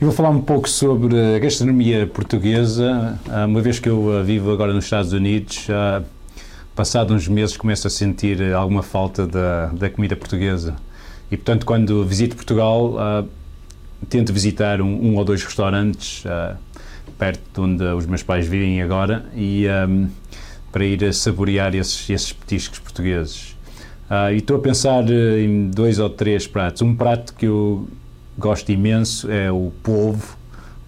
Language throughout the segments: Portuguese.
Eu vou falar um pouco sobre a gastronomia portuguesa, ah, uma vez que eu ah, vivo agora nos Estados Unidos, passado uns meses começo a sentir alguma falta da, da comida portuguesa. E, portanto, quando visito Portugal, tento visitar um, um, ou dois restaurantes perto de onde os meus pais vivem agora e para ir a saborear esses, esses petiscos portugueses. e estou a pensar em dois ou três pratos. Um prato que eu gosto imenso é o polvo,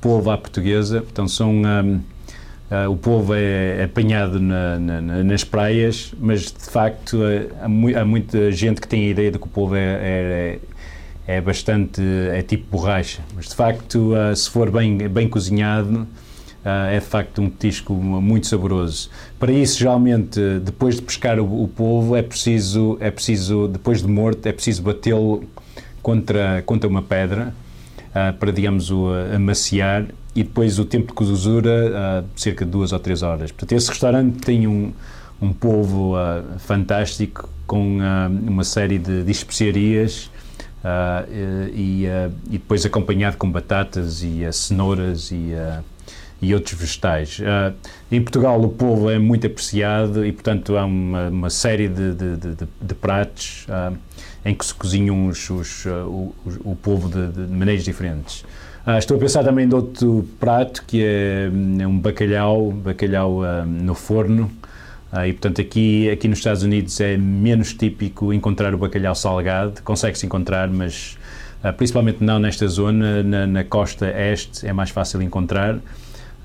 polvo à portuguesa. Então são um, uh, ah, o polvo é, é apanhado na, na, nas praias, mas de facto uh, há, mu há, muita gente que tem a ideia de que o polvo é, é, é bastante é tipo borracha, mas de facto uh, se for bem bem cozinhado é de facto um petisco muito saboroso. Para isso, geralmente, depois de pescar o, o polvo, é preciso, é preciso, depois de morto, é preciso batê-lo contra, contra uma pedra uh, para, digamos, o amaciar e depois o tempo de cozura, uh, cerca de duas ou três horas. Portanto, esse restaurante tem um, um polvo uh, fantástico com uma série de, de especiarias e, e, depois acompanhado com batatas e cenouras e e outros vegetais. Uh, em Portugal o polvo é muito apreciado e, portanto, há uma, uma série de, de, de, de pratos uh, em que se cozinham os, os, uh, o, o polvo de, maneiras diferentes. estou a pensar também de outro prato que é, é um bacalhau, bacalhau no forno. e, portanto, aqui, aqui nos Estados Unidos é menos típico encontrar o bacalhau salgado, consegue-se encontrar, mas principalmente não nesta zona, na, na costa este é mais fácil encontrar.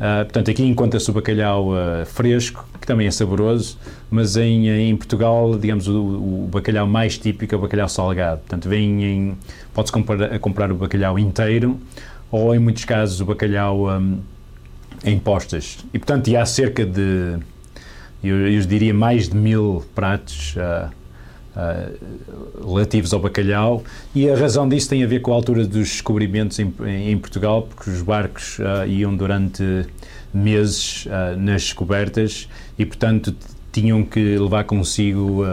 Uh, portanto, aqui encontra-se o bacalhau uh, fresco, que também é saboroso, mas em, em Portugal, digamos, o, o, bacalhau mais típico é o bacalhau salgado. Portanto, vem em, pode-se comprar, comprar o bacalhau inteiro ou, em muitos casos, o bacalhau um, em postas. E, portanto, há cerca de, eu, eu diria, mais de mil pratos uh, uh, relativos ao bacalhau e a razão disso tem a ver com a altura dos descobrimentos em, em Portugal, porque os barcos uh, iam durante meses uh, nas descobertas e, portanto, tinham que levar consigo,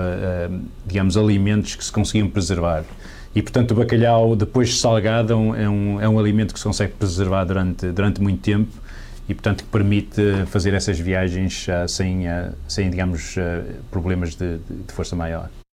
digamos, alimentos que se conseguiam preservar. E, portanto, o bacalhau, depois de salgado, é um, é um alimento que se consegue preservar durante, durante muito tempo e, portanto, que permite fazer essas viagens sem, sem, digamos, problemas de, de, força maior.